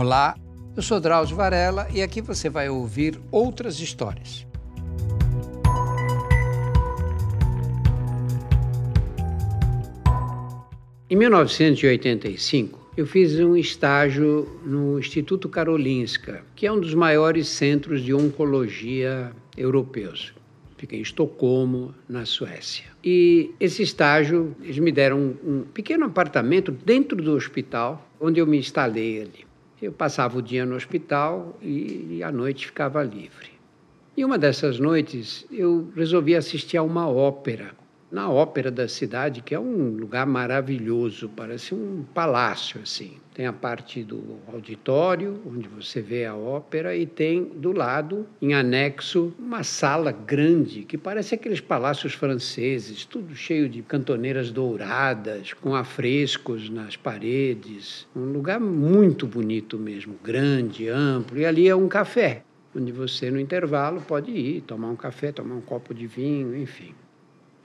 Olá, eu sou Drauzio Varela e aqui você vai ouvir outras histórias. Em 1985, eu fiz um estágio no Instituto Karolinska, que é um dos maiores centros de oncologia europeus. Fiquei em Estocolmo, na Suécia. E esse estágio, eles me deram um, um pequeno apartamento dentro do hospital, onde eu me instalei ali. Eu passava o dia no hospital e, e à noite ficava livre. E uma dessas noites eu resolvi assistir a uma ópera na ópera da cidade, que é um lugar maravilhoso, parece um palácio assim. Tem a parte do auditório, onde você vê a ópera, e tem do lado, em anexo, uma sala grande, que parece aqueles palácios franceses, tudo cheio de cantoneiras douradas, com afrescos nas paredes. Um lugar muito bonito mesmo, grande, amplo. E ali é um café, onde você, no intervalo, pode ir tomar um café, tomar um copo de vinho, enfim.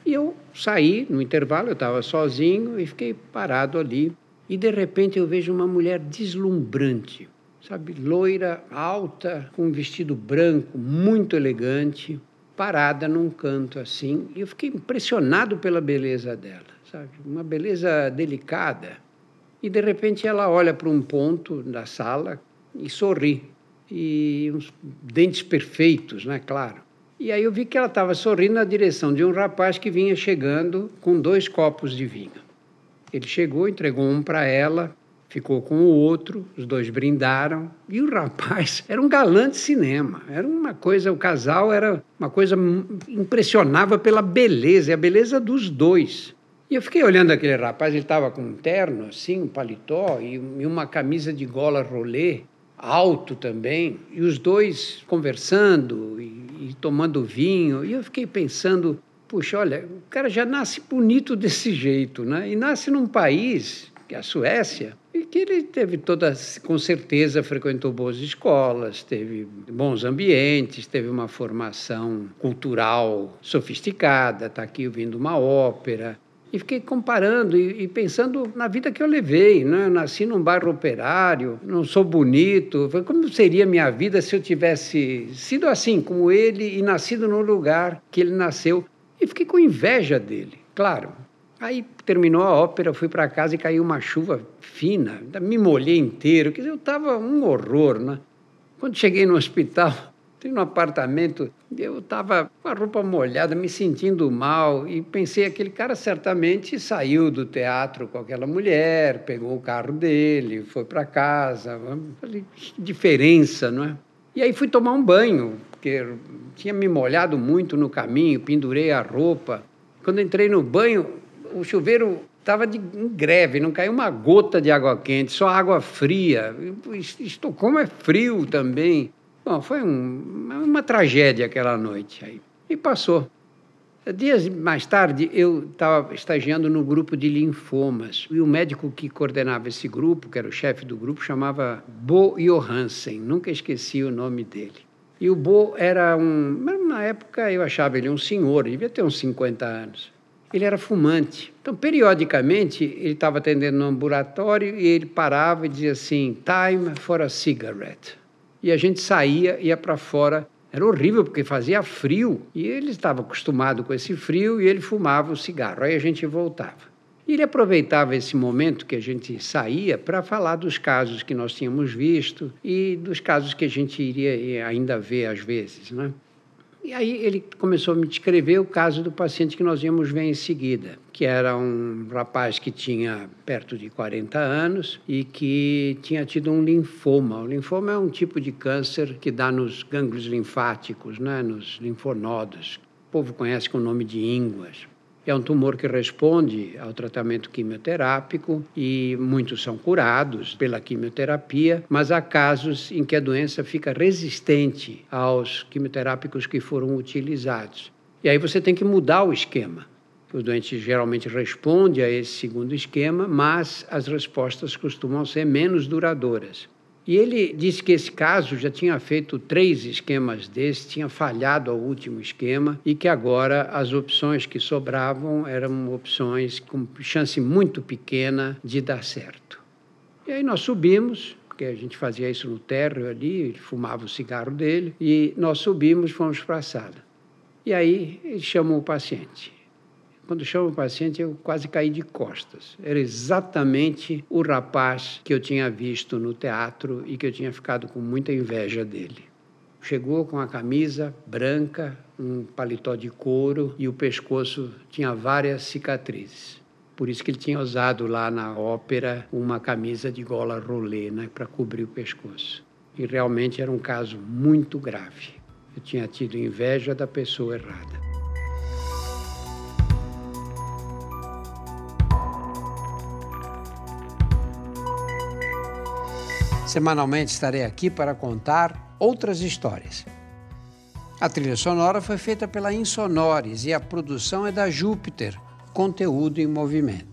E eu saí no intervalo, eu estava sozinho e fiquei parado ali. E de repente eu vejo uma mulher deslumbrante, sabe, loira, alta, com um vestido branco, muito elegante, parada num canto assim. E eu fiquei impressionado pela beleza dela, sabe, uma beleza delicada. E de repente ela olha para um ponto da sala e sorri. E uns dentes perfeitos, né, claro. E aí eu vi que ela estava sorrindo na direção de um rapaz que vinha chegando com dois copos de vinho. Ele chegou, entregou um para ela, ficou com o outro, os dois brindaram. E o rapaz era um galã de cinema. Era uma coisa, o casal era uma coisa impressionava pela beleza, e a beleza dos dois. E eu fiquei olhando aquele rapaz, ele estava com um terno assim, um paletó e uma camisa de gola rolê, alto também, e os dois conversando e tomando vinho. E eu fiquei pensando, puxa, olha, o cara já nasce bonito desse jeito, né? E nasce num país, que é a Suécia, e que ele teve toda, com certeza, frequentou boas escolas, teve bons ambientes, teve uma formação cultural sofisticada, está aqui ouvindo uma ópera, e fiquei comparando e, e, pensando na vida que eu levei. Né? Eu nasci num bairro operário, não sou bonito. Como seria minha vida se eu tivesse sido assim como ele e nascido no lugar que ele nasceu? E fiquei com inveja dele, claro. Aí terminou a ópera, fui para casa e caiu uma chuva fina, me molhei inteiro, quer dizer, eu estava um horror, né? Quando cheguei no hospital, Entrei no apartamento, eu estava com a roupa molhada, me sentindo mal, e pensei: aquele cara certamente saiu do teatro com aquela mulher, pegou o carro dele, foi para casa. Falei: diferença, não é? E aí fui tomar um banho, porque tinha me molhado muito no caminho, pendurei a roupa. Quando entrei no banho, o chuveiro estava em greve, não caiu uma gota de água quente, só água fria. Estocolmo é frio também. Bom, foi um, uma tragédia aquela noite aí. E passou. Dias mais tarde, eu estava estagiando no grupo de linfomas. E o médico que coordenava esse grupo, que era o chefe do grupo, chamava Bo Johansen. Nunca esqueci o nome dele. E o Bo era um. Na época eu achava ele um senhor, devia ter uns 50 anos. Ele era fumante. Então, periodicamente, ele estava atendendo no ambulatório e ele parava e dizia assim: Time for a cigarette e a gente saía, ia para fora. Era horrível porque fazia frio e ele estava acostumado com esse frio e ele fumava o cigarro. Aí a gente voltava. E ele aproveitava esse momento que a gente saía para falar dos casos que nós tínhamos visto e dos casos que a gente iria ainda ver às vezes, né? E aí ele começou a me descrever o caso do paciente que nós íamos ver em seguida, que era um rapaz que tinha perto de 40 anos e que tinha tido um linfoma. O linfoma é um tipo de câncer que dá nos gânglios linfáticos, né, nos linfonodos. O povo conhece com o nome de ínguas. É um tumor que responde ao tratamento quimioterápico e muitos são curados pela quimioterapia, mas há casos em que a doença fica resistente aos quimioterápicos que foram utilizados. E aí você tem que mudar o esquema. O doente geralmente responde a esse segundo esquema, mas as respostas costumam ser menos duradouras. E ele disse que esse caso já tinha feito três esquemas desses, tinha falhado ao último esquema e que agora as opções que sobravam eram opções com chance muito pequena de dar certo. E aí nós subimos, porque porque a gente fazia isso no térreo ali, ele fumava o cigarro dele, e nós subimos, fomos para a sala. E aí ele chamou o paciente. Quando chama o paciente, eu quase caí de costas. Era exatamente o rapaz que eu tinha visto no teatro e que eu tinha ficado com muita inveja dele. Chegou com a camisa branca, um paletó de couro e o pescoço tinha várias cicatrizes. Por isso que ele tinha usado lá na ópera uma camisa de gola rolê, né, para cobrir o pescoço. E realmente era um caso muito grave. Eu tinha tido inveja da pessoa errada. Semanalmente estarei aqui para contar outras histórias. A trilha sonora foi feita pela Insonores e a produção é da Júpiter, conteúdo em movimento.